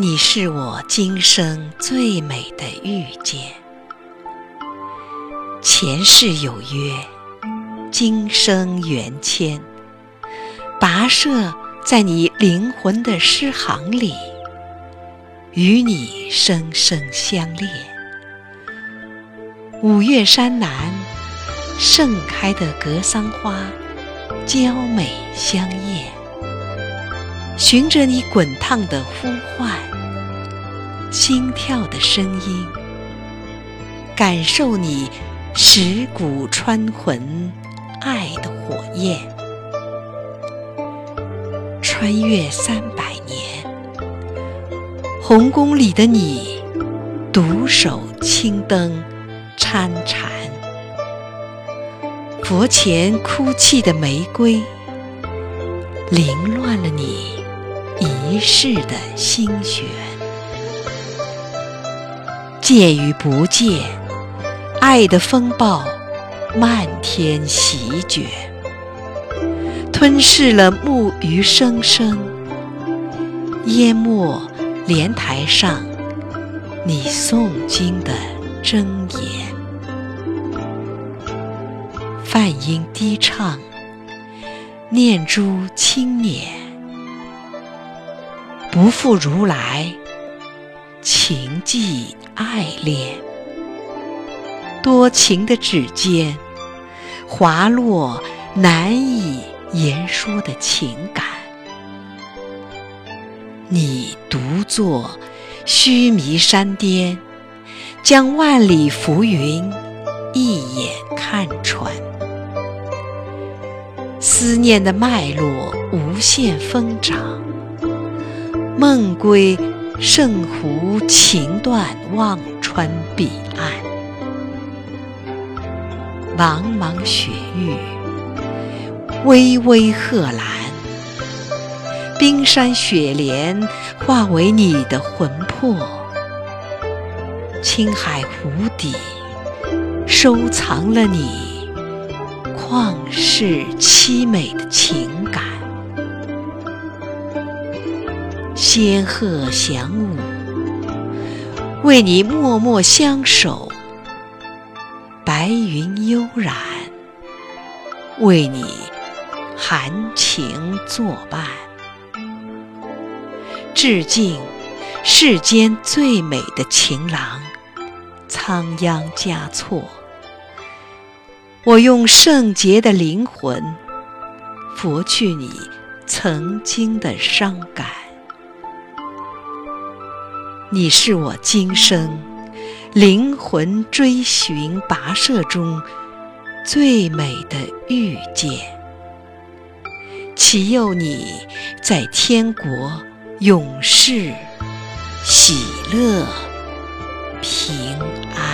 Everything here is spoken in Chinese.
你是我今生最美的遇见，前世有约，今生缘牵，跋涉在你灵魂的诗行里，与你生生相恋。五岳山南盛开的格桑花，娇美香艳，循着你滚烫的呼唤。心跳的声音，感受你蚀骨穿魂爱的火焰。穿越三百年，红宫里的你，独守青灯参禅。佛前哭泣的玫瑰，凌乱了你一世的心弦。借与不借，爱的风暴漫天席卷，吞噬了木鱼声声，淹没莲台上你诵经的真言。梵音低唱，念珠轻捻，不负如来。情寄爱恋，多情的指尖，滑落难以言说的情感。你独坐须弥山巅，将万里浮云一眼看穿。思念的脉络无限疯长，梦归。圣湖情断，望川彼岸。茫茫雪域，巍巍贺兰，冰山雪莲化为你的魂魄。青海湖底，收藏了你旷世凄美的情感。仙鹤翔舞，为你默默相守；白云悠然，为你含情作伴。致敬世间最美的情郎，仓央嘉措。我用圣洁的灵魂，拂去你曾经的伤感。你是我今生灵魂追寻跋涉中最美的遇见，祈佑你在天国永世喜乐平安。